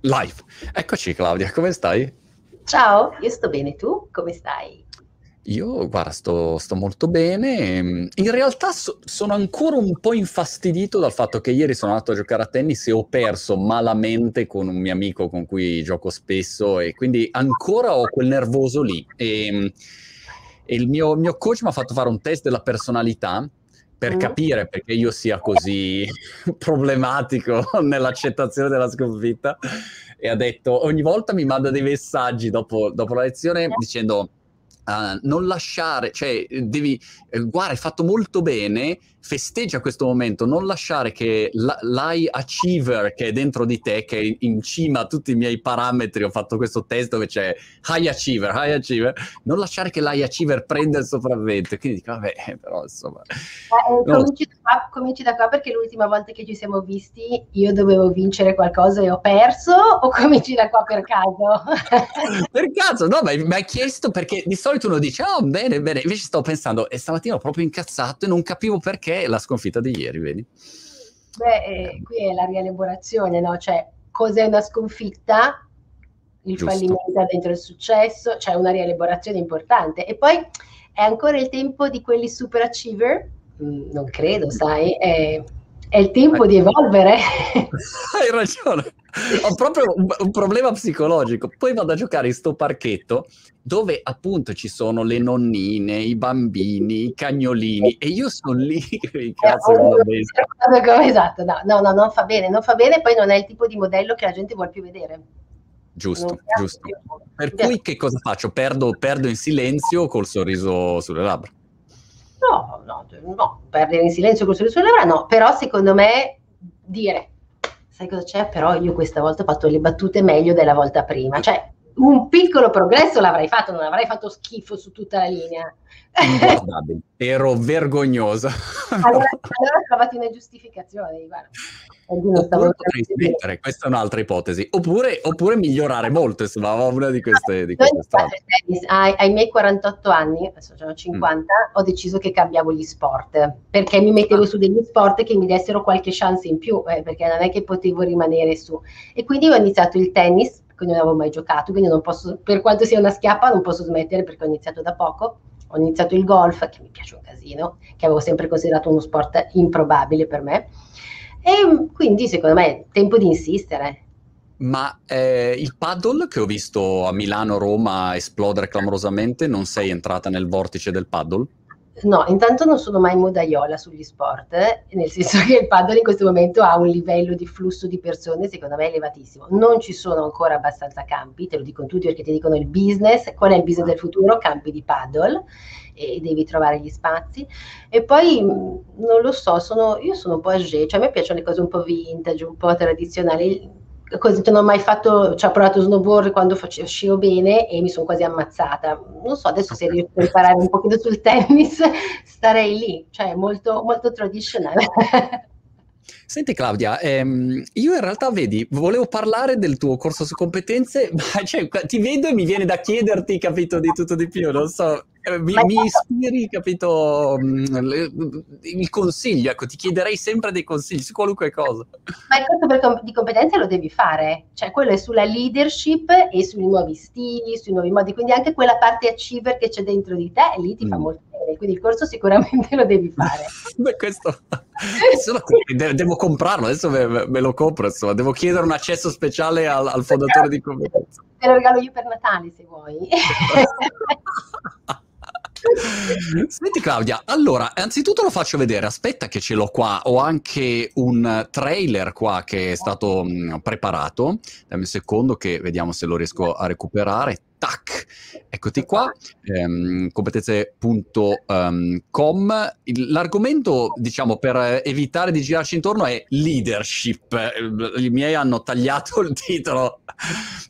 Live. Eccoci Claudia, come stai? Ciao, io sto bene, tu come stai? Io, guarda, sto, sto molto bene. In realtà so, sono ancora un po' infastidito dal fatto che ieri sono andato a giocare a tennis e ho perso malamente con un mio amico con cui gioco spesso e quindi ancora ho quel nervoso lì. E, e il mio, mio coach mi ha fatto fare un test della personalità per mm. capire perché io sia così problematico nell'accettazione della sconfitta e ha detto ogni volta mi manda dei messaggi dopo, dopo la lezione dicendo Uh, non lasciare, cioè devi, eh, guarda, hai fatto molto bene, festeggia questo momento, non lasciare che l'high achiever che è dentro di te, che è in cima a tutti i miei parametri, ho fatto questo test dove c'è high achiever, high achiever, non lasciare che l'high achiever prenda il sopravvento. Quindi dico, vabbè, però insomma... Eh, eh, cominci, da qua, cominci, da qua, perché l'ultima volta che ci siamo visti io dovevo vincere qualcosa e ho perso o cominci da qua per caso? per caso, no, ma mi hai chiesto perché di solito uno dice, oh bene, bene, invece stavo pensando, e stamattina ho proprio incazzato e non capivo perché la sconfitta di ieri, vedi? Beh, eh, qui è la rielaborazione, no? Cioè, cos'è una sconfitta? Il Giusto. fallimento dentro il successo, c'è cioè una rielaborazione importante. E poi è ancora il tempo di quelli super achiever? Mm, non credo, sai? È, è il tempo di evolvere. Hai ragione. Ho proprio un, un, problema psicologico. Poi vado a giocare in sto parchetto dove appunto ci sono le nonnine, i bambini, i cagnolini e io sono lì che cazzo eh, Esatto, no, no, no, non fa bene, non fa bene, poi non è il tipo di modello che la gente vuole più vedere. Giusto, giusto. Più. Per cui che cosa faccio? Perdo, perdo in silenzio col sorriso sulle labbra. No, no, no, perdere in silenzio col sorriso sulle labbra no, però secondo me dire, sai cosa c'è? Però io questa volta ho fatto le battute meglio della volta prima, cioè un piccolo progresso l'avrei fatto, non avrei fatto schifo su tutta la linea. Ero vergognosa. allora, allora trovati una giustificazione, guarda. Oppure potrei smettere, questa è un'altra ipotesi. Oppure, oppure migliorare molto, insomma, una di queste, di queste strade. Ai, ai, miei 48 anni, adesso sono 50, mm. ho deciso che cambiavo gli sport, perché mi mettevo ah. su degli sport che mi dessero qualche chance in più, eh, perché non è che potevo rimanere su. E quindi ho iniziato il tennis, quindi non avevo mai giocato, quindi non posso, per quanto sia una schiappa, non posso smettere perché ho iniziato da poco. Ho iniziato il golf, che mi piace un casino, che avevo sempre considerato uno sport improbabile per me e quindi secondo me è tempo di insistere. Ma eh, il paddle che ho visto a Milano, Roma esplodere clamorosamente, non sei entrata nel vortice del paddle? No, intanto non sono mai modaiola sugli sport, eh, nel senso che il paddle in questo momento ha un livello di flusso di persone secondo me elevatissimo. Non ci sono ancora abbastanza campi, te lo dicono tutti perché ti dicono il business, qual è il business del futuro? Campi di paddle e devi trovare gli spazi. E poi mm, non lo so, sono, io sono un po' age, cioè a me piacciono le cose un po' vintage, un po' tradizionali. Così non ho mai fatto, cioè ho provato snowboard quando facevo bene e mi sono quasi ammazzata. Non so, adesso se riesco a imparare un pochino sul tennis, starei lì, cioè molto, molto tradizionale. Senti Claudia, ehm, io in realtà vedi, volevo parlare del tuo corso su competenze, ma cioè, ti vedo e mi viene da chiederti, capito, di tutto di più, non so, mi, mi ispiri, capito, mm, il consiglio, ecco, ti chiederei sempre dei consigli su qualunque cosa. Ma il corso di competenze lo devi fare, cioè quello è sulla leadership e sui nuovi stili, sui nuovi modi, quindi anche quella parte achiever che c'è dentro di te, lì ti mm. fa molto bene, quindi il corso sicuramente lo devi fare. Beh, questo, devo comprarlo, adesso me, me, lo compro, insomma, devo chiedere un accesso speciale al, al fondatore di competenze. Te lo regalo io per Natale se vuoi. Senti Claudia, allora, anzitutto lo faccio vedere, aspetta che ce l'ho qua, ho anche un trailer qua che è stato mm, preparato, dammi un secondo che vediamo se lo riesco a recuperare, tac, eccoti qua, ehm, competenze.com, l'argomento diciamo per evitare di girarci intorno è leadership, i miei hanno tagliato il titolo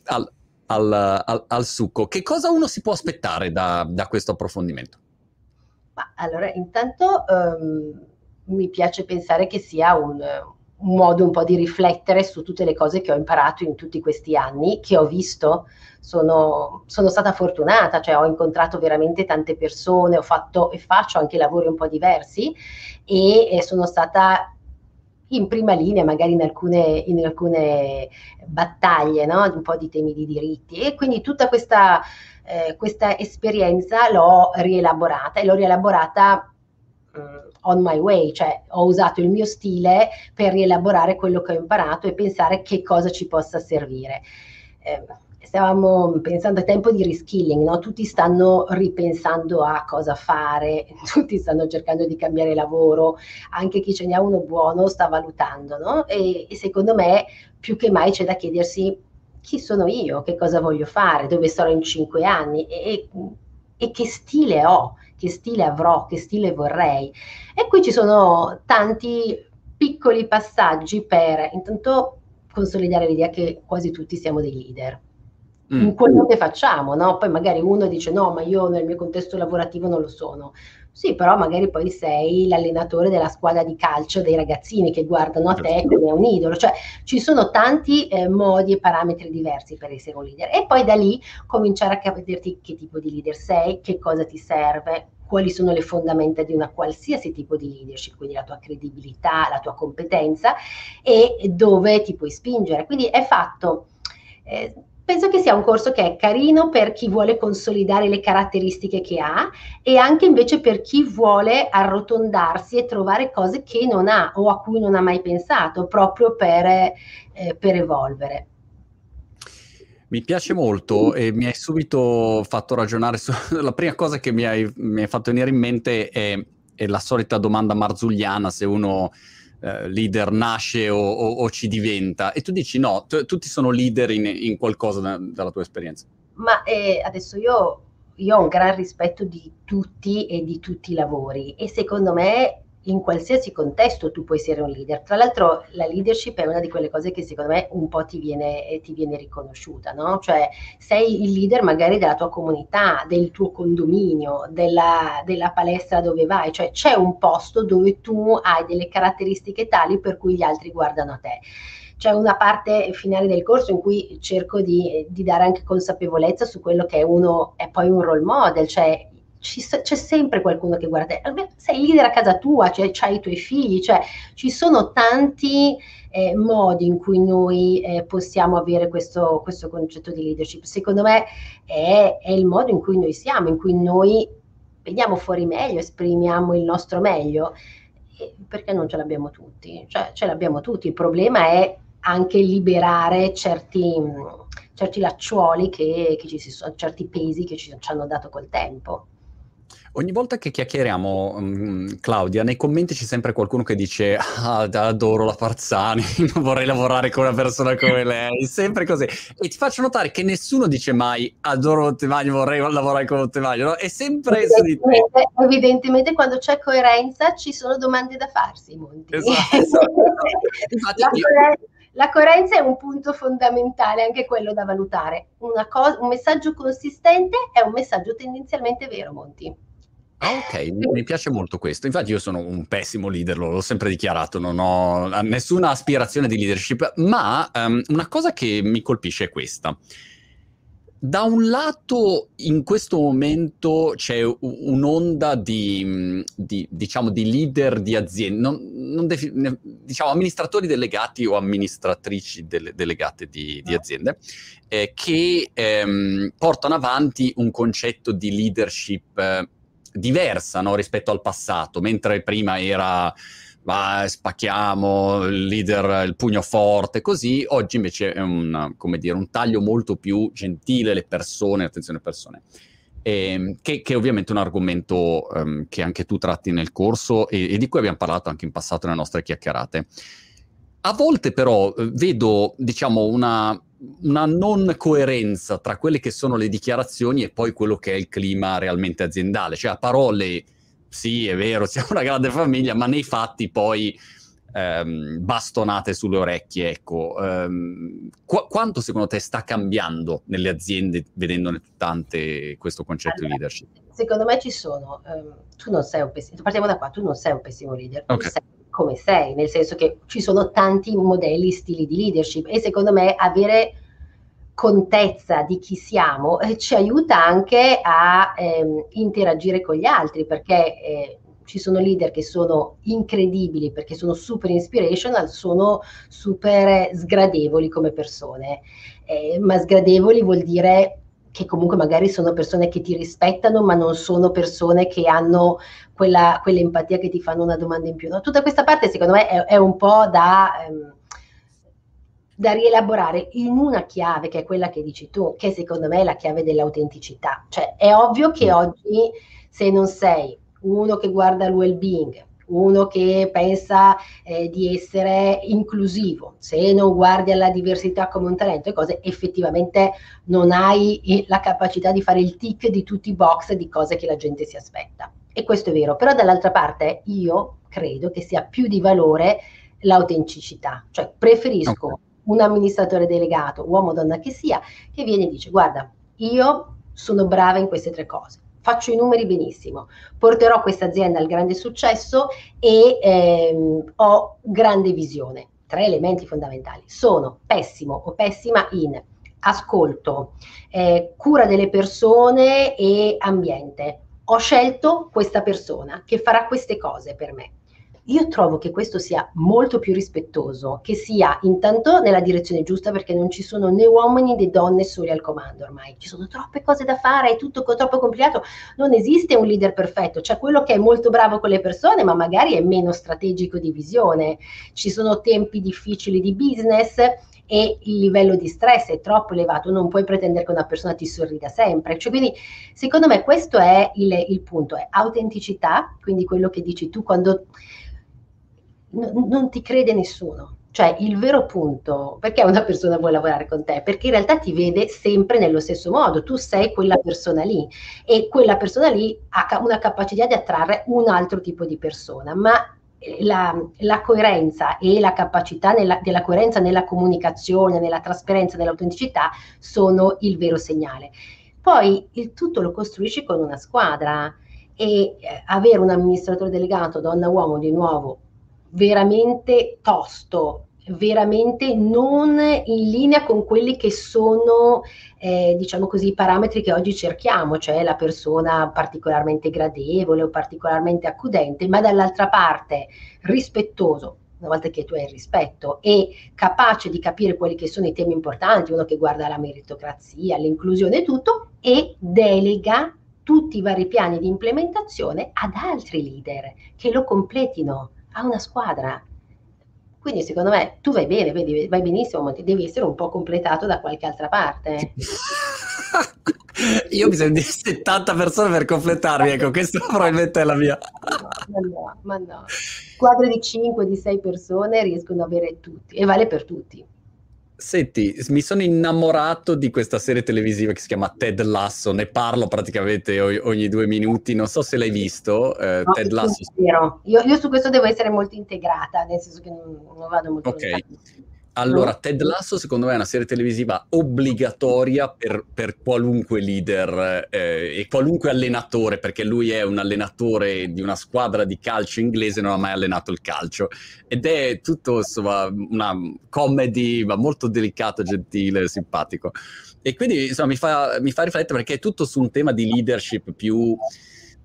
al, al, al, al, succo. Che cosa uno si può aspettare da, da questo approfondimento? Ma allora, intanto um, mi piace pensare che sia un, un, modo un po' di riflettere su tutte le cose che ho imparato in tutti questi anni, che ho visto. Sono, sono stata fortunata, cioè ho incontrato veramente tante persone, ho fatto e faccio anche lavori un po' diversi e, e sono stata in prima linea, magari in alcune, in alcune battaglie, no? un po' di temi di diritti. E quindi tutta questa, eh, questa esperienza l'ho rielaborata e l'ho rielaborata uh, on my way, cioè ho usato il mio stile per rielaborare quello che ho imparato e pensare che cosa ci possa servire. Eh, stavamo pensando a tempo di reskilling, no? tutti stanno ripensando a cosa fare, tutti stanno cercando di cambiare lavoro, anche chi ce n'ha uno buono sta valutando, no? e, e secondo me più che mai c'è da chiedersi chi sono io, che cosa voglio fare, dove sarò in cinque anni e, e che stile ho, che stile avrò, che stile vorrei. E qui ci sono tanti piccoli passaggi per intanto consolidare l'idea che quasi tutti siamo dei leader mm. in quello che facciamo, no? Poi magari uno dice no, ma io nel mio contesto lavorativo non lo sono. Sì, però magari poi sei l'allenatore della squadra di calcio dei ragazzini che guardano a te certo. come un idolo. Cioè ci sono tanti eh, modi e parametri diversi per essere un leader. E poi da lì cominciare a capire che tipo di leader sei, che cosa ti serve, quali sono le fondamenta di una qualsiasi tipo di leadership, quindi la tua credibilità, la tua competenza e dove ti puoi spingere. Quindi è fatto. Eh, penso che sia un corso che è carino per chi vuole consolidare le caratteristiche che ha e anche invece per chi vuole arrotondarsi e trovare cose che non ha o a cui non ha mai pensato, proprio per, eh, per evolvere. Mi piace molto e mi hai subito fatto ragionare su... La prima cosa che mi hai, mi hai fatto venire in mente è, è la solita domanda marzulliana se uno eh, leader nasce o, o, o, ci diventa. E tu dici no, t- tutti sono leader in, in qualcosa da, dalla tua esperienza. Ma eh, adesso io, io ho un gran rispetto di tutti e di tutti i lavori e secondo me in qualsiasi contesto tu puoi essere un leader. Tra l'altro la leadership è una di quelle cose che secondo me un po' ti viene, eh, ti viene riconosciuta, no? Cioè sei il leader magari della tua comunità, del tuo condominio, della, della palestra dove vai, cioè c'è un posto dove tu hai delle caratteristiche tali per cui gli altri guardano a te c'è una parte finale del corso in cui cerco di, di, dare anche consapevolezza su quello che è uno è poi un role model, cioè ci, c'è sempre qualcuno che guarda te. Sei leader a casa tua, cioè, hai i tuoi figli, cioè ci sono tanti eh, modi in cui noi eh, possiamo avere questo, questo, concetto di leadership. Secondo me è, è il modo in cui noi siamo, in cui noi veniamo fuori meglio, esprimiamo il nostro meglio. Perché non ce l'abbiamo tutti? Cioè, ce l'abbiamo tutti. Il problema è anche liberare certi, certi lacciuoli che, che ci sono, certi pesi che ci, ci hanno dato col tempo. Ogni volta che chiacchieriamo, um, Claudia, nei commenti c'è sempre qualcuno che dice ah, adoro la Farzani, non vorrei lavorare con una persona come lei, sempre così. E ti faccio notare che nessuno dice mai adoro Montemagno, vorrei lavorare con Montemagno, no? È sempre evidentemente, evidentemente quando c'è coerenza ci sono domande da farsi, Monti. Esatto, esatto. Infatti, la, coerenza, la, coerenza è un punto fondamentale, anche quello da valutare. Co- un messaggio consistente è un messaggio tendenzialmente vero, Monti. Ah, ok, mi piace molto questo. Infatti, io sono un pessimo leader, l'ho sempre dichiarato, non ho nessuna aspirazione di leadership, ma um, una cosa che mi colpisce è questa. Da un lato, in questo momento c'è un'onda di, di, diciamo, di leader di aziende, non, non defi- diciamo amministratori delegati o amministratrici dele- delegate di, di aziende, eh, che ehm, portano avanti un concetto di leadership eh, diversa no, rispetto al passato, mentre prima era va, spacchiamo, il leader, il pugno forte, così, oggi invece è un, dire, un taglio molto più gentile, le persone, attenzione persone. E, ehm, che, che, è ovviamente un argomento um, che anche tu tratti nel corso e, e, di cui abbiamo parlato anche in passato nelle nostre chiacchierate. A volte però eh, vedo, diciamo, una, una non coerenza tra quelle che sono le dichiarazioni e poi quello che è il clima realmente aziendale. Cioè, a parole, sì, è vero, siamo una grande famiglia, ma nei fatti poi ehm, bastonate sulle orecchie. Ecco, ehm, qu- quanto secondo te sta cambiando nelle aziende, vedendone tante questo concetto allora, di leadership? Secondo me ci sono. Um, tu non sei un pessimo, partiamo da qua, tu non sei un pessimo leader, okay. tu sei come sei, nel senso che ci sono tanti modelli, stili di leadership e secondo me avere contezza di chi siamo eh, ci aiuta anche a ehm, interagire con gli altri perché eh, ci sono leader che sono incredibili perché sono super inspirational, sono super sgradevoli come persone. Eh, ma sgradevoli vuol dire che comunque magari sono persone che ti rispettano, ma non sono persone che hanno quella, quell'empatia che ti fanno una domanda in più. No? Tutta questa parte secondo me è, è un po' da... Ehm, da rielaborare in una chiave che è quella che dici tu, che secondo me è la chiave dell'autenticità. Cioè è ovvio che oggi se non sei uno che guarda il well-being, uno che pensa eh, di essere inclusivo, se non guardi alla diversità come un talento e cose, effettivamente non hai la capacità di fare il tick di tutti i box di cose che la gente si aspetta. E questo è vero, però dall'altra parte io credo che sia più di valore l'autenticità, cioè preferisco un amministratore delegato, uomo o donna che sia, che viene e dice guarda, io sono brava in queste tre cose faccio i numeri benissimo, porterò questa azienda al grande successo e ehm, ho grande visione. Tre elementi fondamentali. Sono pessimo o pessima in ascolto, eh, cura delle persone e ambiente. Ho scelto questa persona che farà queste cose per me. Io trovo che questo sia molto più rispettoso, che sia intanto nella direzione giusta perché non ci sono né uomini né donne soli al comando ormai, ci sono troppe cose da fare, è tutto troppo complicato, non esiste un leader perfetto, c'è quello che è molto bravo con le persone ma magari è meno strategico di visione, ci sono tempi difficili di business e il livello di stress è troppo elevato, non puoi pretendere che una persona ti sorrida sempre. Cioè, quindi, secondo me, questo è il, il punto, è autenticità, quindi quello che dici tu quando n- non ti crede nessuno. Cioè il vero punto, perché una persona vuole lavorare con te? Perché in realtà ti vede sempre nello stesso modo, tu sei quella persona lì e quella persona lì ha una capacità di attrarre un altro tipo di persona, ma eh, la, la, coerenza e la capacità nella, della coerenza nella comunicazione, nella trasparenza, nell'autenticità sono il vero segnale. Poi il tutto lo costruisci con una squadra e eh, avere un amministratore delegato, donna uomo di nuovo, veramente tosto, veramente non in linea con quelli che sono, eh, diciamo così, i parametri che oggi cerchiamo, cioè la persona particolarmente gradevole o particolarmente accudente, ma dall'altra parte rispettoso, una volta che tu hai il rispetto e capace di capire quelli che sono i temi importanti, uno che guarda la meritocrazia, l'inclusione e tutto, e delega tutti i vari piani di implementazione ad altri leader che lo completino ha una squadra. Quindi secondo me tu vai bene, vedi, vai benissimo, ma devi essere un po' completato da qualche altra parte. Io ho bisogno di 70 persone per completarmi, ecco, questa probabilmente è la mia. Ma no, ma no. Squadre di 5, di 6 persone riescono ad avere tutti e vale per tutti. Senti, mi sono innamorato di questa serie televisiva che si chiama Ted Lasso, ne parlo praticamente ogni, ogni due minuti, non so se l'hai visto, eh, no, Ted Lasso. Io, io, su questo devo essere molto integrata, nel senso che non, non vado molto Ok, lontano. Allora, Ted Lasso secondo me è una serie televisiva obbligatoria per, per qualunque leader eh, e qualunque allenatore, perché lui è un allenatore di una squadra di calcio inglese, non ha mai allenato il calcio. Ed è tutto, insomma, una comedy, ma molto delicato, gentile, simpatico. E quindi, insomma, mi fa, mi fa riflettere perché è tutto su un tema di leadership più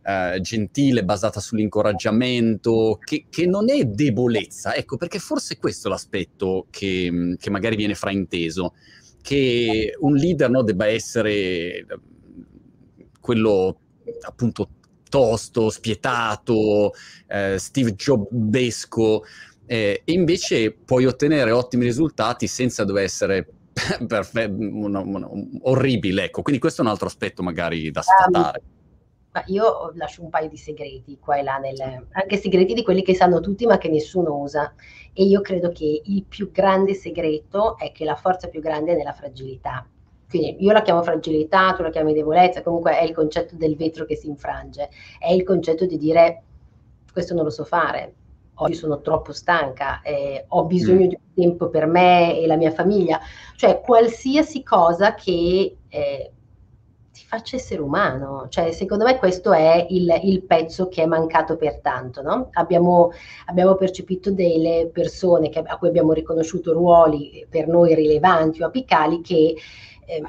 eh, gentile, basata sull'incoraggiamento, che, che, non è debolezza, ecco, perché forse questo è l'aspetto che, che magari viene frainteso, che un leader no, debba essere quello appunto tosto, spietato, eh, Steve Jobesco, eh, e invece puoi ottenere ottimi risultati senza dover essere perfe- un, un, un, orribile, ecco. Quindi questo è un altro aspetto magari da sfatare. Um ma io lascio un paio di segreti qua e là, nel, anche segreti di quelli che sanno tutti ma che nessuno usa. E io credo che il più grande segreto è che la forza più grande è nella fragilità. Quindi io la chiamo fragilità, tu la chiami debolezza, comunque è il concetto del vetro che si infrange, è il concetto di dire questo non lo so fare, oggi sono troppo stanca, eh, ho bisogno mm. di tempo per me e la mia famiglia, cioè qualsiasi cosa che eh, faccia essere umano. Cioè, secondo me questo è il, il pezzo che è mancato per tanto. No? Abbiamo, abbiamo, percepito delle persone che, a cui abbiamo riconosciuto ruoli per noi rilevanti o apicali che... Eh,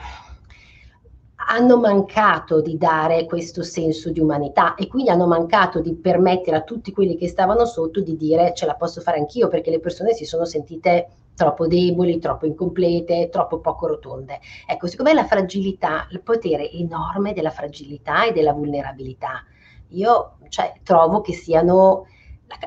hanno mancato di dare questo senso di umanità e quindi hanno mancato di permettere a tutti quelli che stavano sotto di dire ce la posso fare anch'io perché le persone si sono sentite troppo deboli, troppo incomplete, troppo poco rotonde. Ecco, secondo me la fragilità, il potere enorme della fragilità e della vulnerabilità, io cioè, trovo che siano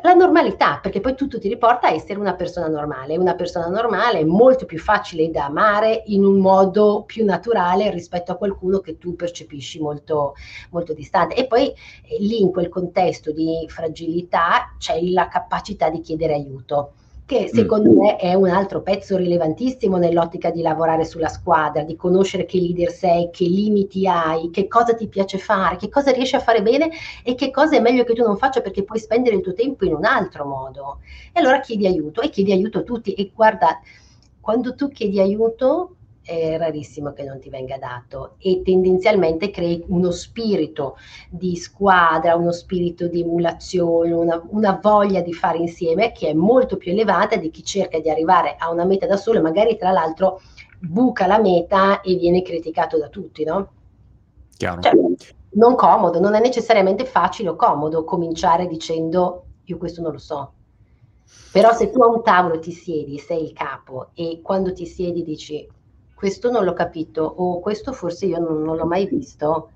la normalità, perché poi tutto ti riporta a essere una persona normale. Una persona normale è molto più facile da amare in un modo più naturale rispetto a qualcuno che tu percepisci molto, molto distante. E poi eh, lì in quel contesto di fragilità c'è la capacità di chiedere aiuto che mm. secondo mm. me è un altro pezzo rilevantissimo nell'ottica di lavorare sulla squadra, di conoscere che leader sei, che limiti hai, che cosa ti piace fare, che cosa riesci a fare bene e che cosa è meglio che tu non faccia perché puoi spendere il tuo tempo in un altro modo. E allora chiedi aiuto e chiedi aiuto a tutti e guarda, quando tu chiedi aiuto è rarissimo che non ti venga dato e tendenzialmente crei uno spirito di squadra, uno spirito di emulazione, una, una, voglia di fare insieme che è molto più elevata di chi cerca di arrivare a una meta da solo e magari tra l'altro buca la meta e viene criticato da tutti, no? Chiaro. Cioè, non comodo, non è necessariamente facile o comodo cominciare dicendo io questo non lo so. Però se tu a un tavolo ti siedi, sei il capo e quando ti siedi dici questo non l'ho capito o questo forse io non, non l'ho mai visto,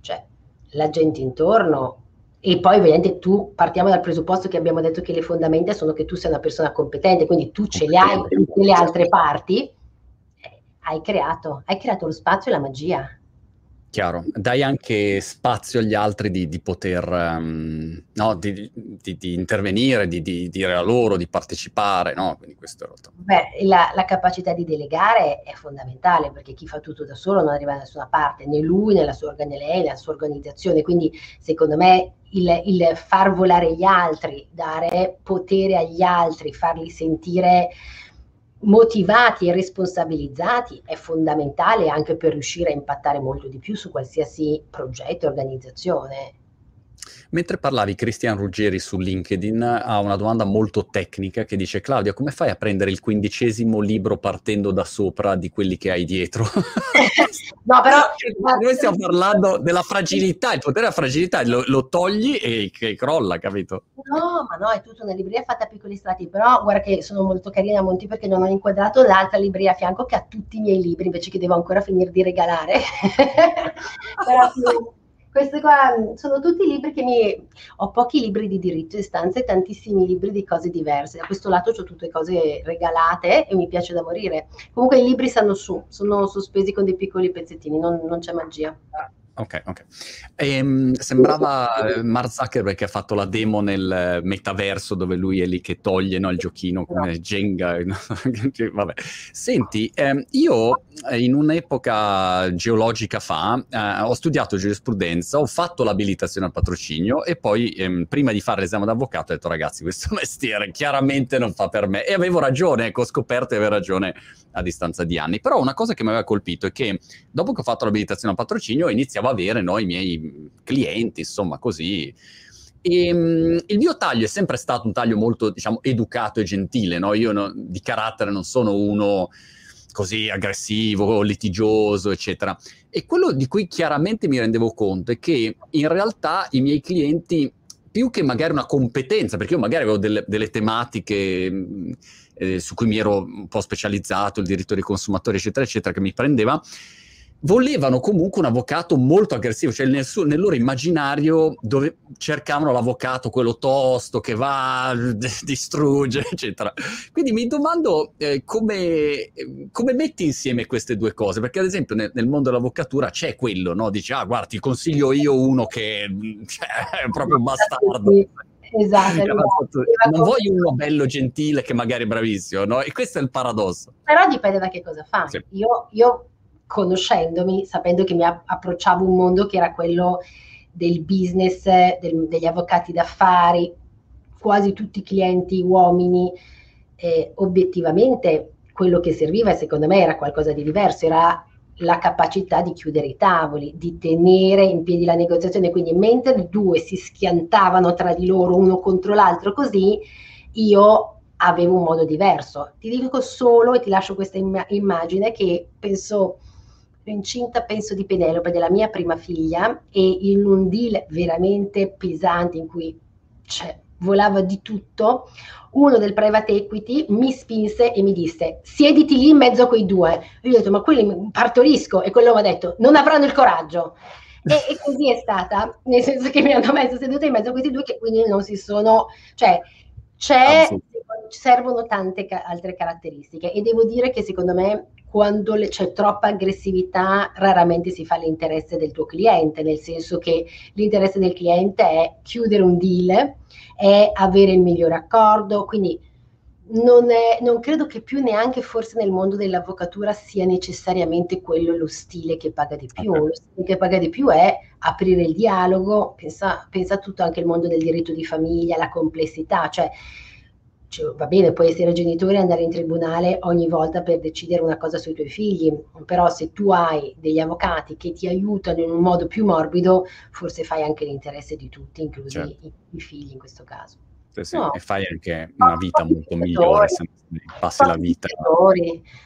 cioè la gente intorno e poi ovviamente tu partiamo dal presupposto che abbiamo detto che le fondamenta sono che tu sei una persona competente, quindi tu ce le hai nelle altre parti, eh, hai creato, hai creato lo spazio e la magia. Chiaro, dai anche spazio agli altri di, di poter, um, no, di, di, di, intervenire, di, dire a loro, di partecipare, no? Quindi questo è rotto. Beh, la, la, capacità di delegare è fondamentale perché chi fa tutto da solo non arriva da nessuna parte, né lui, né, sua, né lei, né la sua organizzazione. Quindi secondo me il, il far volare gli altri, dare potere agli altri, farli sentire motivati e responsabilizzati è fondamentale anche per riuscire a impattare molto di più su qualsiasi progetto e organizzazione. Mentre parlavi, Cristian Ruggeri su LinkedIn ha una domanda molto tecnica che dice Claudia, come fai a prendere il quindicesimo libro partendo da sopra di quelli che hai dietro? no, però... Noi stiamo parlando della fragilità, il potere della fragilità, lo, lo togli e, e, crolla, capito? No, ma no, è tutta una libreria fatta a piccoli strati, però guarda che sono molto carina a Monti perché non ho inquadrato l'altra libreria a fianco che ha tutti i miei libri, invece che devo ancora finire di regalare. però questi qua mm, sono tutti libri che mi... Ho pochi libri di diritto di stanza e tantissimi libri di cose diverse. Da questo lato ho tutte cose regalate e mi piace da morire. Comunque i libri stanno su, sono sospesi con dei piccoli pezzettini, non, non c'è magia. Ok, ok. Ehm, sembrava eh, Mark Zuckerberg che ha fatto la demo nel metaverso dove lui è lì che toglie no, il giochino come Jenga. Vabbè. Senti, ehm, io eh, in un'epoca geologica fa eh, ho studiato giurisprudenza, ho fatto l'abilitazione al patrocinio e poi ehm, prima di fare l'esame d'avvocato ho detto ragazzi questo mestiere chiaramente non fa per me e avevo ragione, ecco, ho scoperto di aver ragione a distanza di anni. Però una cosa che mi aveva colpito è che dopo che ho fatto l'abilitazione al patrocinio iniziavo a avere no, i miei clienti, insomma così. E, um, il mio taglio è sempre stato un taglio molto, diciamo, educato e gentile, no? Io no, di carattere non sono uno così aggressivo, litigioso, eccetera. E quello di cui chiaramente mi rendevo conto è che in realtà i miei clienti, più che magari una competenza, perché io magari avevo delle, delle tematiche eh, su cui mi ero un po' specializzato, il diritto dei consumatori, eccetera, eccetera, che mi prendeva, volevano comunque un avvocato molto aggressivo, cioè nel, suo, nel loro immaginario dove cercavano l'avvocato, quello tosto che va, distrugge, eccetera. Quindi mi domando eh, come, come, metti insieme queste due cose, perché ad esempio nel, nel mondo dell'avvocatura c'è quello, no? Dici, ah guarda, ti consiglio io uno che cioè, è proprio bastardo. Esatto, esatto. non voglio uno bello, gentile, che magari è bravissimo, no? E questo è il paradosso. Però dipende da che cosa fa. Sì. Io, io, conoscendomi, sapendo che mi approcciavo un mondo che era quello del business, del, degli avvocati d'affari, quasi tutti i clienti uomini, eh, obiettivamente quello che serviva secondo me era qualcosa di diverso, era la capacità di chiudere i tavoli, di tenere in piedi la negoziazione. Quindi mentre i due si schiantavano tra di loro uno contro l'altro così, io avevo un modo diverso. Ti dico solo e ti lascio questa imm- immagine che penso incinta, penso, di Penelope, della mia prima figlia, e in un deal veramente pesante in cui cioè, volava di tutto, uno del private equity mi spinse e mi disse siediti lì in mezzo a quei due. Io ho detto ma quelli partorisco e quello mi ha detto non avranno il coraggio. E, e, così è stata, nel senso che mi hanno messo seduta in mezzo a questi due che quindi non si sono, cioè c'è, servono tante ca- altre caratteristiche e devo dire che secondo me quando le, c'è troppa aggressività raramente si fa l'interesse del tuo cliente, nel senso che l'interesse del cliente è chiudere un deal, è avere il migliore accordo, quindi non, è, non, credo che più neanche forse nel mondo dell'avvocatura sia necessariamente quello lo stile che paga di più. Lo stile che paga di più è aprire il dialogo, pensa, pensa tutto anche il mondo del diritto di famiglia, la complessità, cioè, cioè va bene, puoi essere genitore e andare in tribunale ogni volta per decidere una cosa sui tuoi figli, però se tu hai degli avvocati che ti aiutano in un modo più morbido, forse fai anche l'interesse di tutti, inclusi certo. i, i figli in questo caso. Sì, sì. No. E fai anche una vita molto migliore se passi la vita.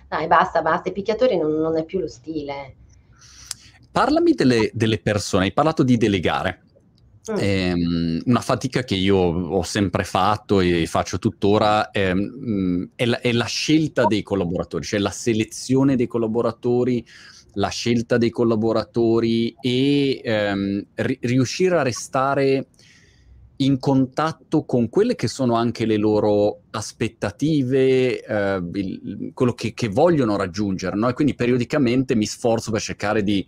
Dai, basta, basta. I picchiatori non, non è più lo stile. Parlami delle, delle persone, hai parlato di delegare. Mm. Eh, una fatica che io ho sempre fatto e faccio tuttora eh, è, la, è, la, scelta dei collaboratori, cioè la selezione dei collaboratori, la scelta dei collaboratori e ehm, ri- riuscire a restare in contatto con quelle che sono anche le loro aspettative, eh, il, quello che, che, vogliono raggiungere, no? E quindi periodicamente mi sforzo per cercare di,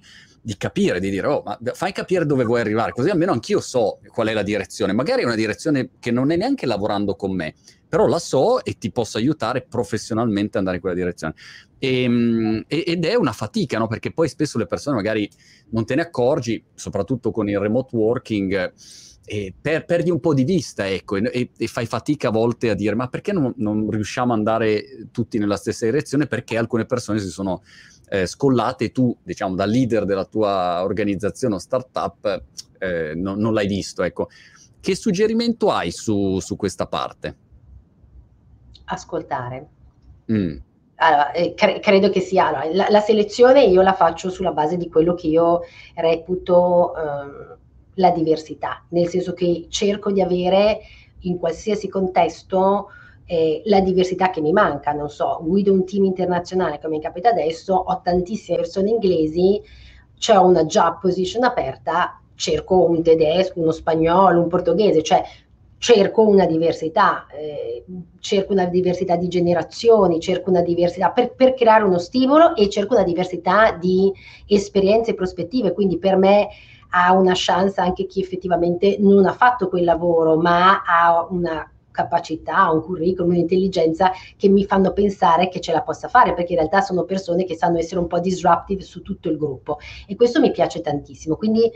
di, capire, di dire, oh, ma fai capire dove vuoi arrivare, così almeno anch'io so qual è la direzione. Magari è una direzione che non è neanche lavorando con me, però la so e ti posso aiutare professionalmente ad andare in quella direzione. Ehm, e, ed è una fatica, no? Perché poi spesso le persone magari non te ne accorgi, soprattutto con il remote working per, perdi un po' di vista, ecco, e, e, fai fatica a volte a dire ma perché non, non, riusciamo ad andare tutti nella stessa direzione? Perché alcune persone si sono eh, scollate e tu, diciamo, da leader della tua organizzazione o startup eh, no, non l'hai visto, ecco. Che suggerimento hai su, su questa parte? Ascoltare. Mm. Allora, eh, cre- credo che sia allora, la, la, selezione io la faccio sulla base di quello che io reputo eh, la diversità, nel senso che cerco di avere in qualsiasi contesto eh, la diversità che mi manca, non so, guido un team internazionale come capita adesso, ho tantissime persone inglesi, c'è una job position aperta, cerco un tedesco, uno spagnolo, un portoghese, cioè cerco una diversità, eh, cerco una diversità di generazioni, cerco una diversità per, per, creare uno stimolo e cerco una diversità di esperienze e prospettive, quindi per me ha una chance anche chi effettivamente non ha fatto quel lavoro, ma ha una capacità, un curriculum, un'intelligenza che mi fanno pensare che ce la possa fare, perché in realtà sono persone che sanno essere un po' disruptive su tutto il gruppo e questo mi piace tantissimo. Quindi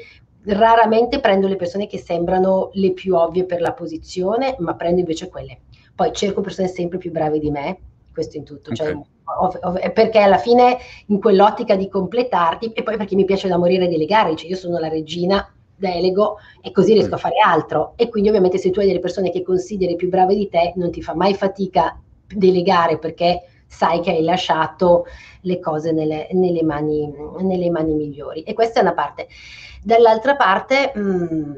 raramente prendo le persone che sembrano le più ovvie per la posizione, ma prendo invece quelle. Poi cerco persone sempre più brave di me, questo in tutto, cioè, okay. ov- ov- perché alla fine in quell'ottica di completarti e poi perché mi piace da morire delegare, cioè io sono la regina, delego e così riesco a fare altro. E quindi ovviamente se tu hai delle persone che consideri più brave di te non ti fa mai fatica delegare perché sai che hai lasciato le cose nelle, nelle, mani, nelle mani, migliori. E questa è una parte. Dall'altra parte mh, mm,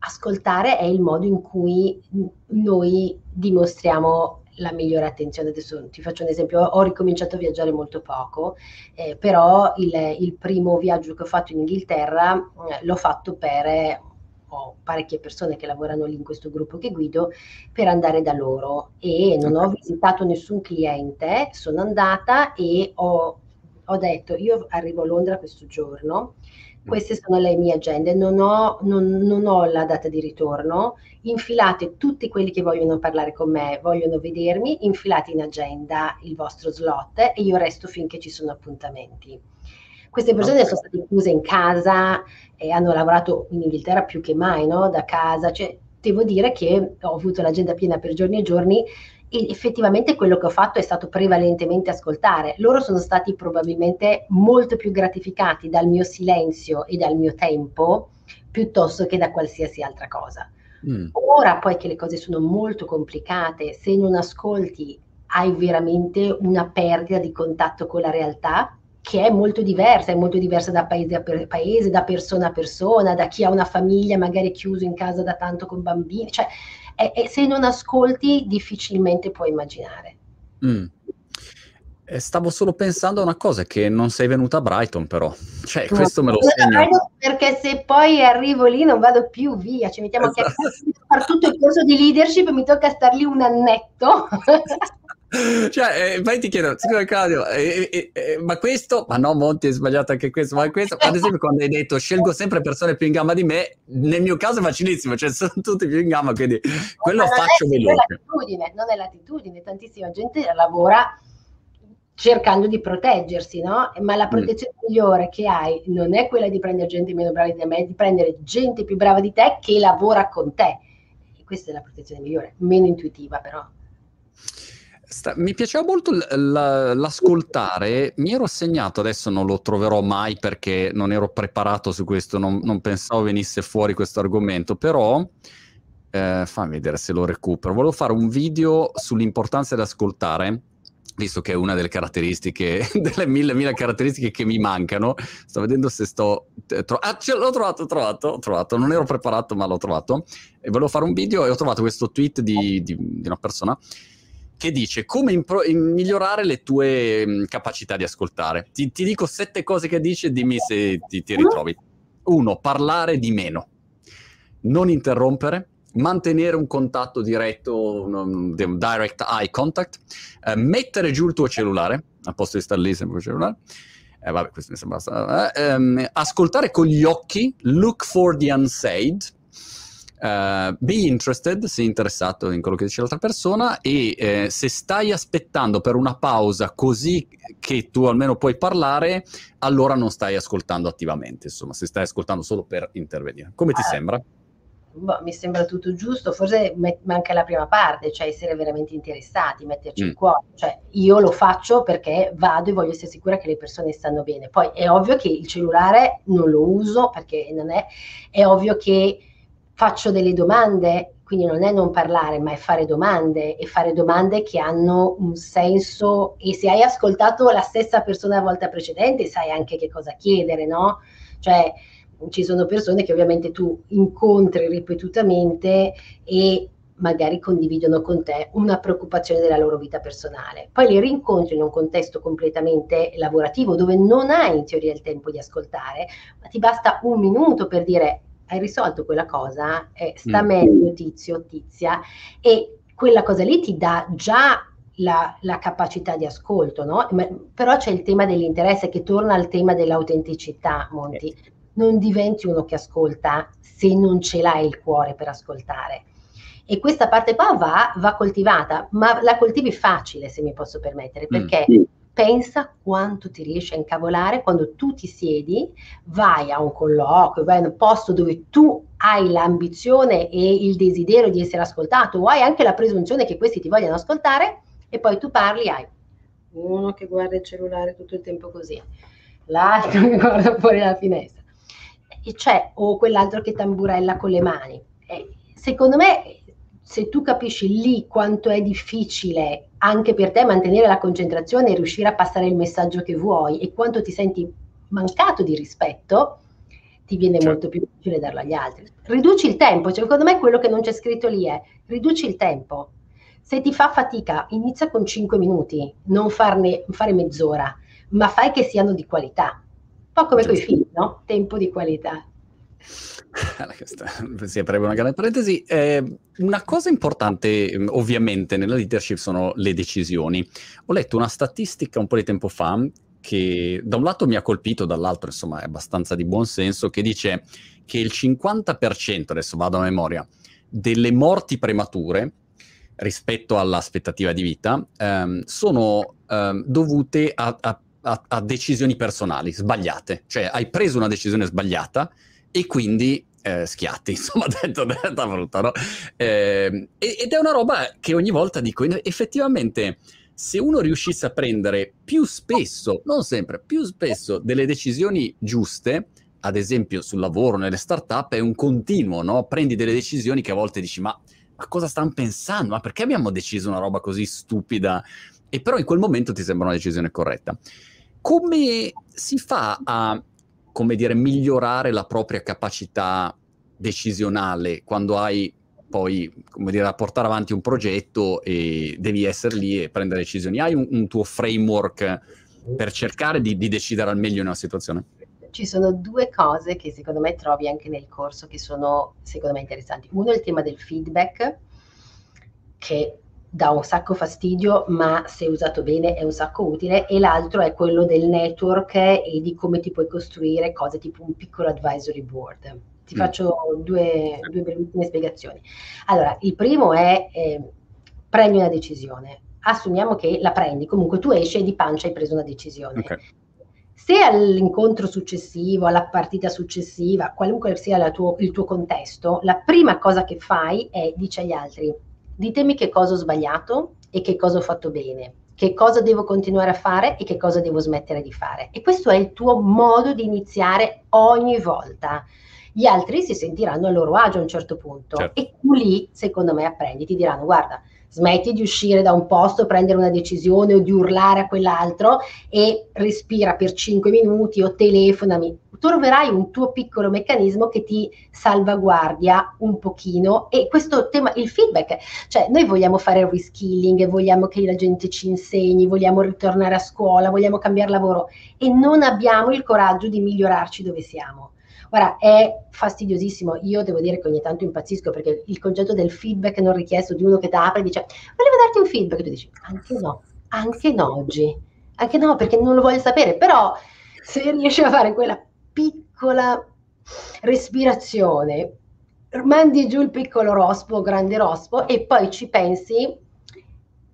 ascoltare è il modo in cui noi dimostriamo la migliore attenzione. Adesso ti faccio un esempio, ho ricominciato a viaggiare molto poco, eh, però il, il, primo viaggio che ho fatto in Inghilterra eh, l'ho fatto per, eh, ho parecchie persone che lavorano lì in questo gruppo che guido, per andare da loro e non ho visitato nessun cliente, sono andata e ho, ho detto io arrivo a Londra questo giorno queste sono le mie agende, non ho, non, non ho, la data di ritorno, infilate tutti quelli che vogliono parlare con me, vogliono vedermi, infilate in agenda il vostro slot e io resto finché ci sono appuntamenti. Queste persone okay. sono state chiuse in casa e hanno lavorato in Inghilterra più che mai, no? Da casa, cioè, devo dire che ho avuto l'agenda piena per giorni e giorni e effettivamente quello che ho fatto è stato prevalentemente ascoltare. Loro sono stati probabilmente molto più gratificati dal mio silenzio e dal mio tempo piuttosto che da qualsiasi altra cosa. Mm. Ora poi che le cose sono molto complicate, se non ascolti hai veramente una perdita di contatto con la realtà che è molto diversa, è molto diversa da paese a paese, da persona a persona, da chi ha una famiglia magari chiuso in casa da tanto con bambini, cioè è, è, se non ascolti difficilmente puoi immaginare. Mm. Stavo solo pensando a una cosa, che non sei venuta a Brighton però, cioè no, questo me lo segno. Perché se poi arrivo lì non vado più via, ci mettiamo esatto. a fare tutto il corso di leadership e mi tocca star lì un annetto. cioè, eh, poi ti chiedo, scusa Claudio, eh, eh, eh, ma questo, ma no Monti è sbagliato anche questo, ma questo, ad esempio quando hai detto scelgo sempre persone più in gamba di me, nel mio caso è facilissimo, cioè sono tutti più in gamba, quindi quello faccio veloce. Non è non è l'attitudine, tantissima gente lavora cercando di proteggersi, no? Ma la mm. protezione mm. migliore che hai non è quella di prendere gente meno brava di te, ma è di prendere gente più brava di te che lavora con te. E questa è la protezione migliore, meno intuitiva però. Sta, mi piaceva molto l- l- l'ascoltare, mi ero segnato, adesso non lo troverò mai perché non ero preparato su questo, non, non pensavo venisse fuori questo argomento, però eh, fammi vedere se lo recupero. Volevo fare un video sull'importanza di ascoltare, visto che è una delle caratteristiche, delle mille, mille caratteristiche che mi mancano. Sto vedendo se sto... Tro- ah, ce l'ho trovato, trovato, trovato, non ero preparato ma l'ho trovato. E volevo fare un video e ho trovato questo tweet di, di, di una persona che dice come impro- migliorare le tue mh, capacità di ascoltare. Ti, ti, dico sette cose che dice, dimmi se ti, ti ritrovi. Uno, parlare di meno. Non interrompere, mantenere un contatto diretto, un, un direct eye contact, eh, mettere giù il tuo cellulare, a posto di stare lì sempre il cellulare, eh, vabbè, questo mi sembra eh, ehm, ascoltare con gli occhi, look for the unsaid, Uh, be interested, sei interessato in quello che dice l'altra persona e eh, se stai aspettando per una pausa così che tu almeno puoi parlare, allora non stai ascoltando attivamente, insomma, se stai ascoltando solo per intervenire. Come ti ah, sembra? Boh, mi sembra tutto giusto, forse manca la prima parte, cioè essere veramente interessati, metterci mm. il cuore. Cioè, io lo faccio perché vado e voglio essere sicura che le persone stanno bene. Poi è ovvio che il cellulare non lo uso perché non è, è ovvio che faccio delle domande, quindi non è non parlare, ma è fare domande e fare domande che hanno un senso e se hai ascoltato la stessa persona la volta precedente sai anche che cosa chiedere, no? Cioè ci sono persone che ovviamente tu incontri ripetutamente e magari condividono con te una preoccupazione della loro vita personale. Poi li rincontri in un contesto completamente lavorativo dove non hai in teoria il tempo di ascoltare, ma ti basta un minuto per dire hai risolto quella cosa, eh, sta mm. meglio tizio, tizia, e quella cosa lì ti dà già la, la capacità di ascolto, no? Ma, però c'è il tema dell'interesse che torna al tema dell'autenticità, Monti. Non diventi uno che ascolta se non ce l'hai il cuore per ascoltare. E questa parte qua va, va coltivata, ma la coltivi facile, se mi posso permettere, mm. perché mm pensa quanto ti riesci a incavolare quando tu ti siedi, vai a un colloquio, vai in un posto dove tu hai l'ambizione e il desiderio di essere ascoltato o hai anche la presunzione che questi ti vogliano ascoltare e poi tu parli, hai uno che guarda il cellulare tutto il tempo così, l'altro che guarda fuori dalla finestra, e c'è o quell'altro che tamburella con le mani. E secondo me se tu capisci lì quanto è difficile anche per te mantenere la concentrazione e riuscire a passare il messaggio che vuoi e quanto ti senti mancato di rispetto, ti viene certo. molto più difficile darlo agli altri. Riduci il tempo, cioè, secondo me quello che non c'è scritto lì è riduci il tempo. Se ti fa fatica, inizia con 5 minuti, non farne, fare mezz'ora, ma fai che siano di qualità. Un po' come con i figli, no? Tempo di qualità. Si aprirebbe una grande parentesi. Eh, una cosa importante, mm, ovviamente, nella leadership sono le decisioni. Ho letto una statistica un po' di tempo fa che da un lato mi ha colpito, dall'altro, insomma, è abbastanza di buon senso, che dice che il 50%, adesso vado a memoria, delle morti premature rispetto all'aspettativa di vita ehm, sono ehm, dovute a, a, a, a decisioni personali sbagliate. Cioè, hai preso una decisione sbagliata e quindi eh, schiatti, insomma, detto, detta brutta, no? Eh, ed è una roba che ogni volta dico, effettivamente, se uno riuscisse a prendere più spesso, non sempre, più spesso delle decisioni giuste, ad esempio sul lavoro, nelle start-up, è un continuo, no? Prendi delle decisioni che a volte dici, ma, ma cosa stanno pensando? Ma perché abbiamo deciso una roba così stupida? E però in quel momento ti sembra una decisione corretta. come si fa a, come dire, migliorare la propria capacità decisionale quando hai poi, come dire, a portare avanti un progetto e devi essere lì e prendere decisioni? Hai un, un tuo framework per cercare di, di decidere al meglio in una situazione? ci sono due cose che secondo me trovi anche nel corso che sono secondo me interessanti. Uno è il tema del feedback, che dà un sacco fastidio, ma se usato bene è un sacco utile, e l'altro è quello del network e di come ti puoi costruire cose tipo un piccolo advisory board. Ti mm. faccio due, due brevissime spiegazioni. Allora, il primo è eh, prendi una decisione. Assumiamo che la prendi, comunque tu esci e di pancia hai preso una decisione. Okay. Se all'incontro successivo, alla partita successiva, qualunque sia tuo, il tuo contesto, la prima cosa che fai è dici agli altri ditemi che cosa ho sbagliato e che cosa ho fatto bene, che cosa devo continuare a fare e che cosa devo smettere di fare. E questo è il tuo modo di iniziare ogni volta. Gli altri si sentiranno a loro agio a un certo punto certo. e tu lì, secondo me, apprendi, ti diranno guarda, smetti di uscire da un posto, prendere una decisione o di urlare a quell'altro e respira per 5 minuti o telefonami. Troverai un tuo piccolo meccanismo che ti salvaguardia un pochino e questo tema, il feedback, cioè noi vogliamo fare reskilling, vogliamo che la gente ci insegni, vogliamo ritornare a scuola, vogliamo cambiare lavoro e non abbiamo il coraggio di migliorarci dove siamo. Guarda, è fastidiosissimo. Io devo dire che ogni tanto impazzisco perché il concetto del feedback non richiesto di uno che ti apre e dice volevo darti un feedback, tu dici anche no, anche no oggi, anche no perché non lo voglio sapere, però se riesci a fare quella piccola respirazione, mandi giù il piccolo rospo, grande rospo e poi ci pensi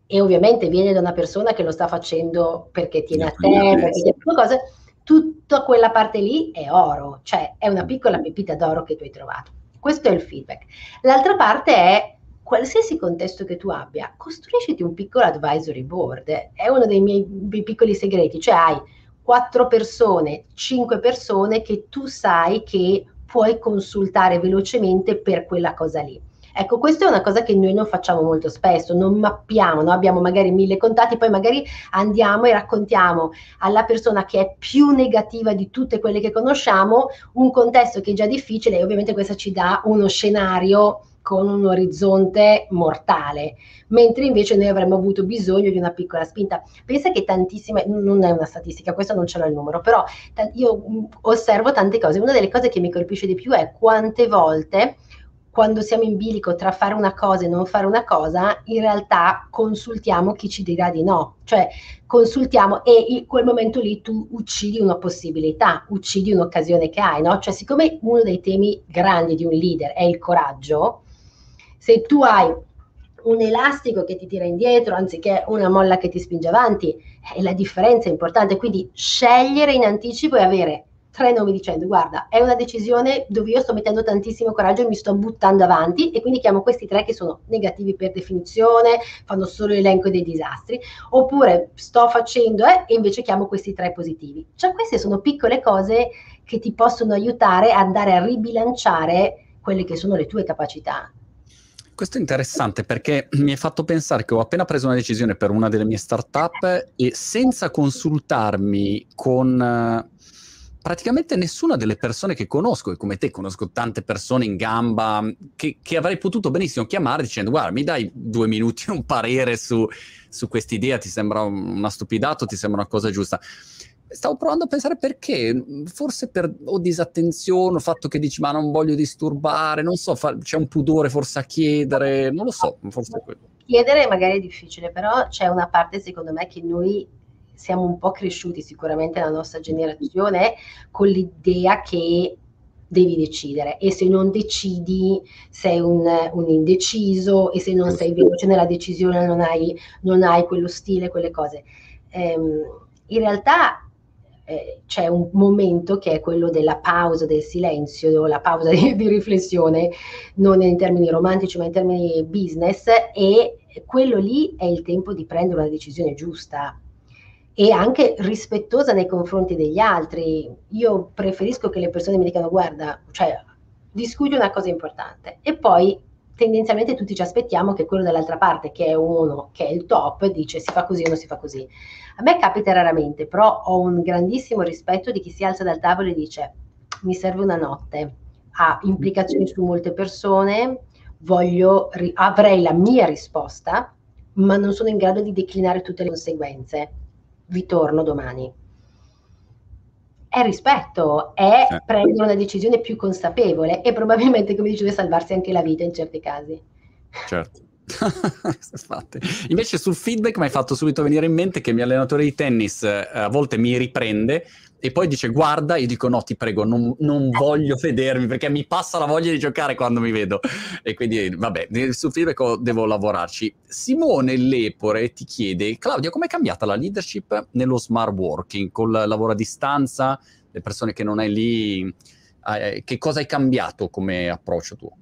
e ovviamente viene da una persona che lo sta facendo perché tiene a te, perché tiene cose tutta quella parte lì è oro, cioè è una piccola pepita d'oro che tu hai trovato. Questo è il feedback. L'altra parte è qualsiasi contesto che tu abbia, costruisciti un piccolo advisory board. È uno dei miei piccoli segreti, cioè hai quattro persone, cinque persone che tu sai che puoi consultare velocemente per quella cosa lì. Ecco, questa è una cosa che noi non facciamo molto spesso, non mappiamo, no? abbiamo magari mille contatti, poi magari andiamo e raccontiamo alla persona che è più negativa di tutte quelle che conosciamo un contesto che è già difficile e ovviamente questo ci dà uno scenario con un orizzonte mortale, mentre invece noi avremmo avuto bisogno di una piccola spinta. Pensa che tantissime, non è una statistica, questo non ce l'ho il numero, però io osservo tante cose. Una delle cose che mi colpisce di più è quante volte quando siamo in bilico tra fare una cosa e non fare una cosa, in realtà consultiamo chi ci dirà di no, cioè consultiamo e in quel momento lì tu uccidi una possibilità, uccidi un'occasione che hai, no? Cioè siccome uno dei temi grandi di un leader è il coraggio, se tu hai un elastico che ti tira indietro anziché una molla che ti spinge avanti, eh, la differenza è importante, quindi scegliere in anticipo e avere tre nomi dicendo guarda è una decisione dove io sto mettendo tantissimo coraggio e mi sto buttando avanti e quindi chiamo questi tre che sono negativi per definizione, fanno solo l'elenco dei disastri, oppure sto facendo eh, e invece chiamo questi tre positivi. Cioè queste sono piccole cose che ti possono aiutare ad andare a ribilanciare quelle che sono le tue capacità. Questo è interessante perché mi hai fatto pensare che ho appena preso una decisione per una delle mie startup e senza consultarmi con praticamente nessuna delle persone che conosco, e come te conosco tante persone in gamba, che, che avrei potuto benissimo chiamare dicendo guarda mi dai due minuti un parere su, su quest'idea, ti sembra una stupidata, ti sembra una cosa giusta. Stavo provando a pensare perché, forse per o disattenzione, o fatto che dici ma non voglio disturbare, non so, fa, c'è un pudore forse a chiedere, non lo so, forse quello. Chiedere magari è difficile, però c'è una parte secondo me che noi siamo un po' cresciuti sicuramente la nostra generazione con l'idea che devi decidere e se non decidi sei un, un indeciso e se non sei veloce nella decisione non hai, non hai quello stile, quelle cose. Ehm, in realtà eh, c'è un momento che è quello della pausa, del silenzio, la pausa di, di riflessione, non in termini romantici ma in termini business e quello lì è il tempo di prendere una decisione giusta e anche rispettosa nei confronti degli altri. Io preferisco che le persone mi dicano guarda, cioè discuti una cosa importante e poi tendenzialmente tutti ci aspettiamo che quello dall'altra parte, che è uno che è il top, dice si fa così o non si fa così. A me capita raramente, però ho un grandissimo rispetto di chi si alza dal tavolo e dice mi serve una notte, ha implicazioni su molte persone, voglio, avrei la mia risposta, ma non sono in grado di declinare tutte le conseguenze. Vi torno domani. È rispetto, è eh. prendere una decisione più consapevole e probabilmente, come dicevo, salvarsi anche la vita in certi casi. Certo. Invece sul feedback mi hai fatto subito venire in mente che il mio allenatore di tennis eh, a volte mi riprende e poi dice guarda, io dico no ti prego, non, non, voglio vedermi perché mi passa la voglia di giocare quando mi vedo e quindi vabbè, sul feedback devo lavorarci. Simone Lepore ti chiede, Claudia, com'è cambiata la leadership nello smart working col lavoro a distanza, le persone che non hai lì, eh, che cosa hai cambiato come approccio tuo?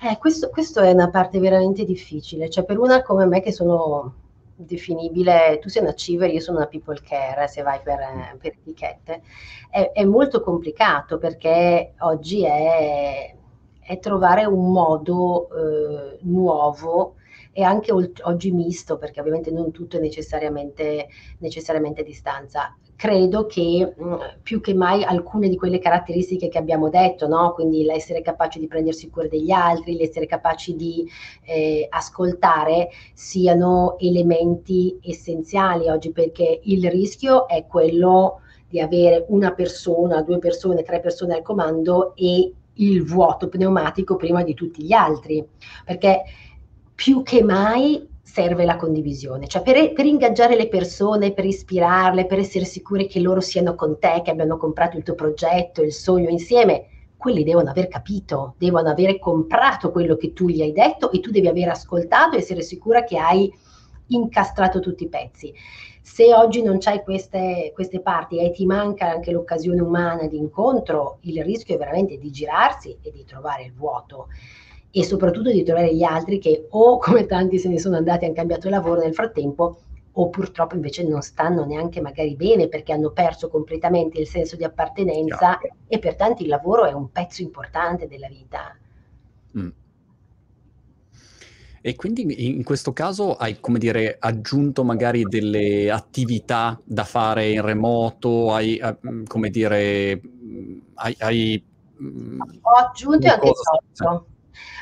Eh, questo, questo è una parte veramente difficile, cioè per una come me che sono definibile, tu sei una achiever, io sono una people care, se vai per, per etichette, è, è, molto complicato perché oggi è, è trovare un modo eh, nuovo e anche oggi misto, perché ovviamente non tutto è necessariamente, necessariamente distanza. Credo che mh, più che mai alcune di quelle caratteristiche che abbiamo detto, no? quindi l'essere capaci di prendersi cura degli altri, l'essere capaci di eh, ascoltare, siano elementi essenziali oggi, perché il rischio è quello di avere una persona, due persone, tre persone al comando e il vuoto pneumatico prima di tutti gli altri, perché più che mai serve la condivisione, cioè per, per, ingaggiare le persone, per ispirarle, per essere sicure che loro siano con te, che abbiano comprato il tuo progetto, il sogno insieme, quelli devono aver capito, devono avere comprato quello che tu gli hai detto e tu devi aver ascoltato e essere sicura che hai incastrato tutti i pezzi. Se oggi non c'hai queste, queste parti e ti manca anche l'occasione umana di incontro, il rischio è veramente di girarsi e di trovare il vuoto e soprattutto di trovare gli altri che o come tanti se ne sono andati e hanno cambiato lavoro nel frattempo o purtroppo invece non stanno neanche magari bene perché hanno perso completamente il senso di appartenenza Chiaro. e per tanti il lavoro è un pezzo importante della vita. Mm. E quindi in questo caso hai, come dire, aggiunto magari delle attività da fare in remoto, hai, eh, come dire, hai... hai Ho aggiunto e anche tolto.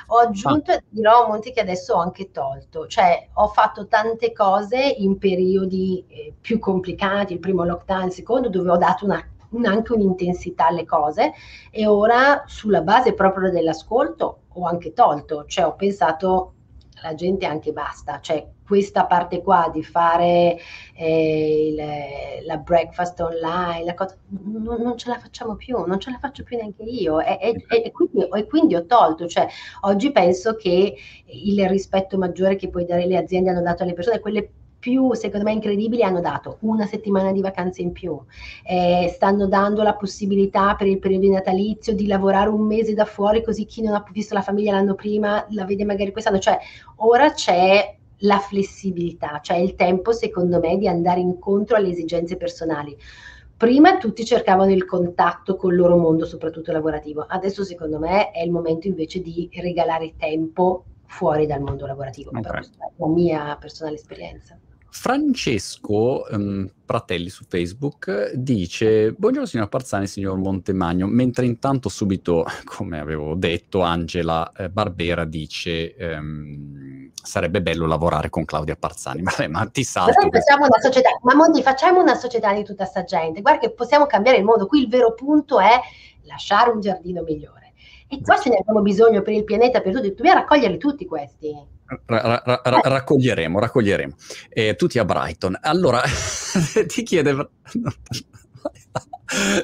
Ho aggiunto, ah. dirò a Monti che adesso ho anche tolto, cioè ho fatto tante cose in periodi eh, più complicati, il primo lockdown, il secondo, dove ho dato una, un, anche un'intensità alle cose. E ora sulla base proprio dell'ascolto ho anche tolto, cioè ho pensato la gente anche basta, cioè questa parte qua di fare eh, il, la breakfast online, la cosa, non, non, ce la facciamo più, non ce la faccio più neanche io. E, e, e, quindi, e, quindi, ho tolto, cioè oggi penso che il rispetto maggiore che poi dare le aziende hanno dato alle persone, quelle più, secondo me, incredibili hanno dato una settimana di vacanze in più, eh, stanno dando la possibilità per il periodo natalizio di lavorare un mese da fuori così chi non ha visto la famiglia l'anno prima la vede magari quest'anno, cioè ora c'è la flessibilità, cioè il tempo secondo me di andare incontro alle esigenze personali. Prima tutti cercavano il contatto con il loro mondo, soprattutto lavorativo. Adesso secondo me è il momento invece di regalare tempo fuori dal mondo lavorativo, okay. per la mia personale esperienza. Francesco um, Pratelli su Facebook dice Buongiorno signor Parzani, signor Montemagno. Mentre intanto subito, come avevo detto, Angela eh, Barbera dice um, sarebbe bello lavorare con Claudia Parzani. Vabbè, ma ti salto facciamo una società, ma Monti facciamo una società di tutta sta gente. Guarda che possiamo cambiare il mondo. Qui il vero punto è lasciare un giardino migliore e qua ce ne abbiamo bisogno per il pianeta, per tutti. Dobbiamo raccoglierli tutti questi. Ra- ra- ra- raccoglieremo, raccoglieremo. Eh, tutti a Brighton. Allora, ti chiede...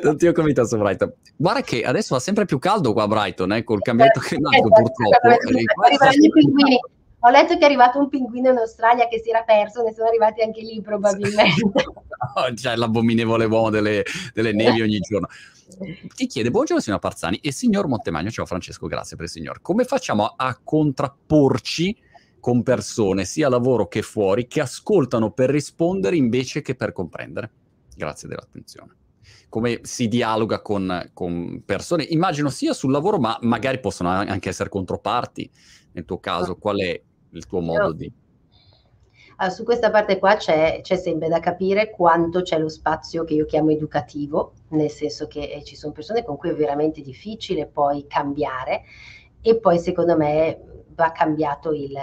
non ti ho convinto su Brighton. Guarda che adesso fa sempre più caldo qua a Brighton, eh, col cambiamento climatico eh, purtroppo. Eh, ho letto che è arrivato un pinguino in Australia che si era perso, ne sono arrivati anche lì probabilmente. oh, c'è l'abominevole uomo delle, delle nevi ogni giorno ti chiede, buongiorno signor Parzani e signor Montemagno, ciao Francesco, grazie per il signor, come facciamo a contrapporci con persone, sia lavoro che fuori, che ascoltano per rispondere invece che per comprendere? Grazie dell'attenzione. Come si dialoga con, con persone, immagino sia sul lavoro, ma magari possono anche essere controparti nel tuo caso, qual è il tuo modo di... Allora, su questa parte qua c'è, c'è, sempre da capire quanto c'è lo spazio che io chiamo educativo, nel senso che eh, ci sono persone con cui è veramente difficile poi cambiare e poi secondo me va cambiato il,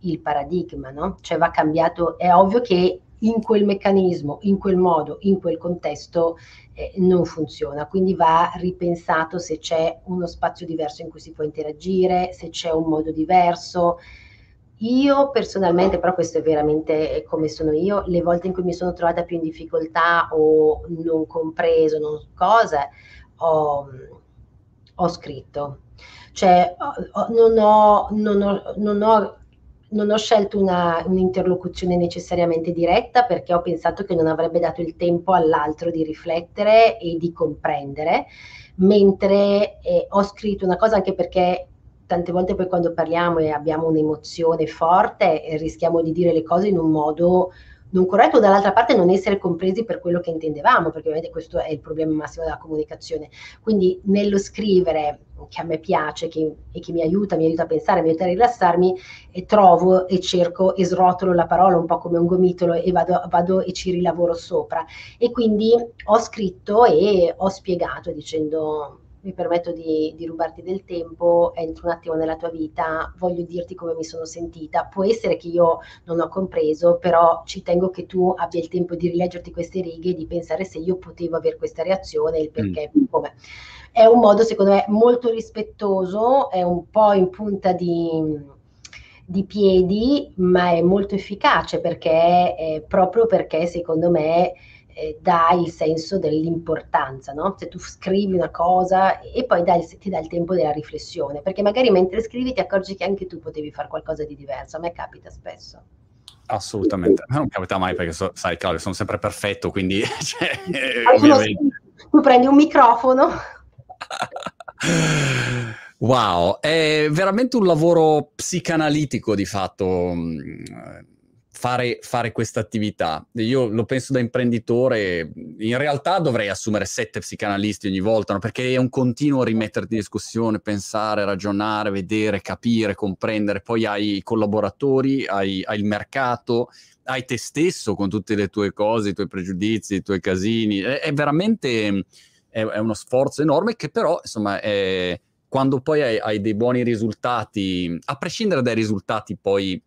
il paradigma, no? Cioè va cambiato, è ovvio che in quel meccanismo, in quel modo, in quel contesto eh, non funziona, quindi va ripensato se c'è uno spazio diverso in cui si può interagire, se c'è un modo diverso io personalmente, però questo è veramente come sono io, le volte in cui mi sono trovata più in difficoltà o non compreso, non cose, ho, ho scritto. Cioè, non ho, non ho, non ho non ho scelto una, un'interlocuzione necessariamente diretta perché ho pensato che non avrebbe dato il tempo all'altro di riflettere e di comprendere, mentre eh, ho scritto una cosa anche perché tante volte poi quando parliamo e abbiamo un'emozione forte eh, rischiamo di dire le cose in un modo non corretto, dall'altra parte non essere compresi per quello che intendevamo, perché ovviamente questo è il problema massimo della comunicazione. Quindi nello scrivere, che a me piace che, e che mi aiuta, mi aiuta a pensare, mi aiuta a rilassarmi, e trovo e cerco e srotolo la parola un po' come un gomitolo e vado, vado e ci rilavoro sopra. E quindi ho scritto e ho spiegato dicendo mi permetto di, di, rubarti del tempo, entro un attimo nella tua vita, voglio dirti come mi sono sentita. Può essere che io non ho compreso, però ci tengo che tu abbia il tempo di rileggerti queste righe e di pensare se io potevo avere questa reazione, il perché, mm. come. È un modo, secondo me, molto rispettoso, è un po' in punta di di piedi, ma è molto efficace perché eh, proprio perché secondo me eh, dà il senso dell'importanza, no? Se tu scrivi una cosa e poi dai, ti dà il tempo della riflessione, perché magari mentre scrivi ti accorgi che anche tu potevi fare qualcosa di diverso. A me capita spesso. Assolutamente, a me non capita mai perché so, sai Claudio, sono sempre perfetto, quindi cioè, ovviamente... tu prendi un microfono. wow, è veramente un lavoro psicanalitico di fatto mm, fare, fare questa attività. Io lo penso da imprenditore, in realtà dovrei assumere sette psicanalisti ogni volta, no? perché è un continuo rimetterti in discussione, pensare, ragionare, vedere, capire, comprendere. Poi hai i collaboratori, hai, hai il mercato, hai te stesso con tutte le tue cose, i tuoi pregiudizi, i tuoi casini. È, è veramente è, è, uno sforzo enorme che però, insomma, è, quando poi hai, hai dei buoni risultati, a prescindere dai risultati poi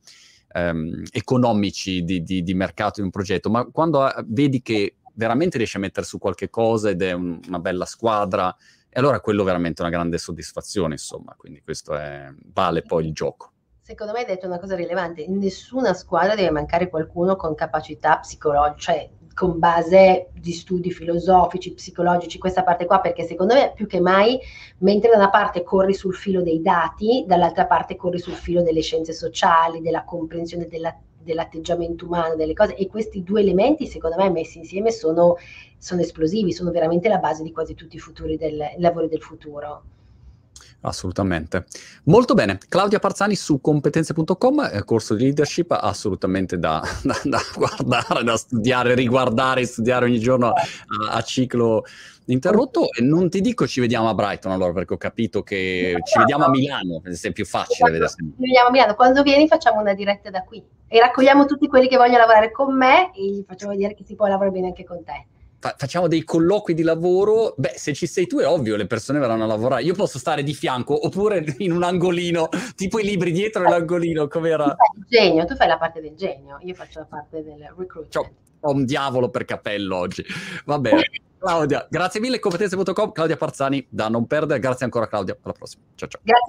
ehm, economici di, di, di, mercato di un progetto, ma quando eh, vedi che veramente riesci a mettere su qualche cosa ed è un, una bella squadra, e allora quello è veramente una grande soddisfazione, insomma, quindi questo è, vale poi il gioco. Secondo me hai detto una cosa rilevante, in nessuna squadra deve mancare qualcuno con capacità psicologiche, cioè con base di studi filosofici, psicologici, questa parte qua, perché secondo me più che mai, mentre da una parte corri sul filo dei dati, dall'altra parte corri sul filo delle scienze sociali, della comprensione della, dell'atteggiamento umano, delle cose, e questi due elementi, secondo me, messi insieme sono, sono esplosivi, sono veramente la base di quasi tutti i futuri del, lavori del futuro. Assolutamente. Molto bene. Claudia Parzani su competenze.com, eh, corso di leadership assolutamente da, da, da, guardare, da studiare, riguardare, studiare ogni giorno a, a, ciclo interrotto. E non ti dico ci vediamo a Brighton allora, perché ho capito che ci vediamo a Milano, è più facile vedersi. Ci vediamo a Milano. Quando vieni facciamo una diretta da qui e raccogliamo tutti quelli che vogliono lavorare con me e gli facciamo vedere che si può lavorare bene anche con te fa- facciamo dei colloqui di lavoro, beh, se ci sei tu è ovvio, le persone verranno a lavorare. Io posso stare di fianco oppure in un angolino, tipo i libri dietro l'angolino, come era? Tu genio, tu fai la parte del genio, io faccio la parte del recruitment. Ciao, ho un diavolo per capello oggi. Va bene. Claudia, grazie mille, competenze.com, Claudia Parzani, da non perdere. Grazie ancora Claudia, alla prossima. Ciao ciao. Grazie.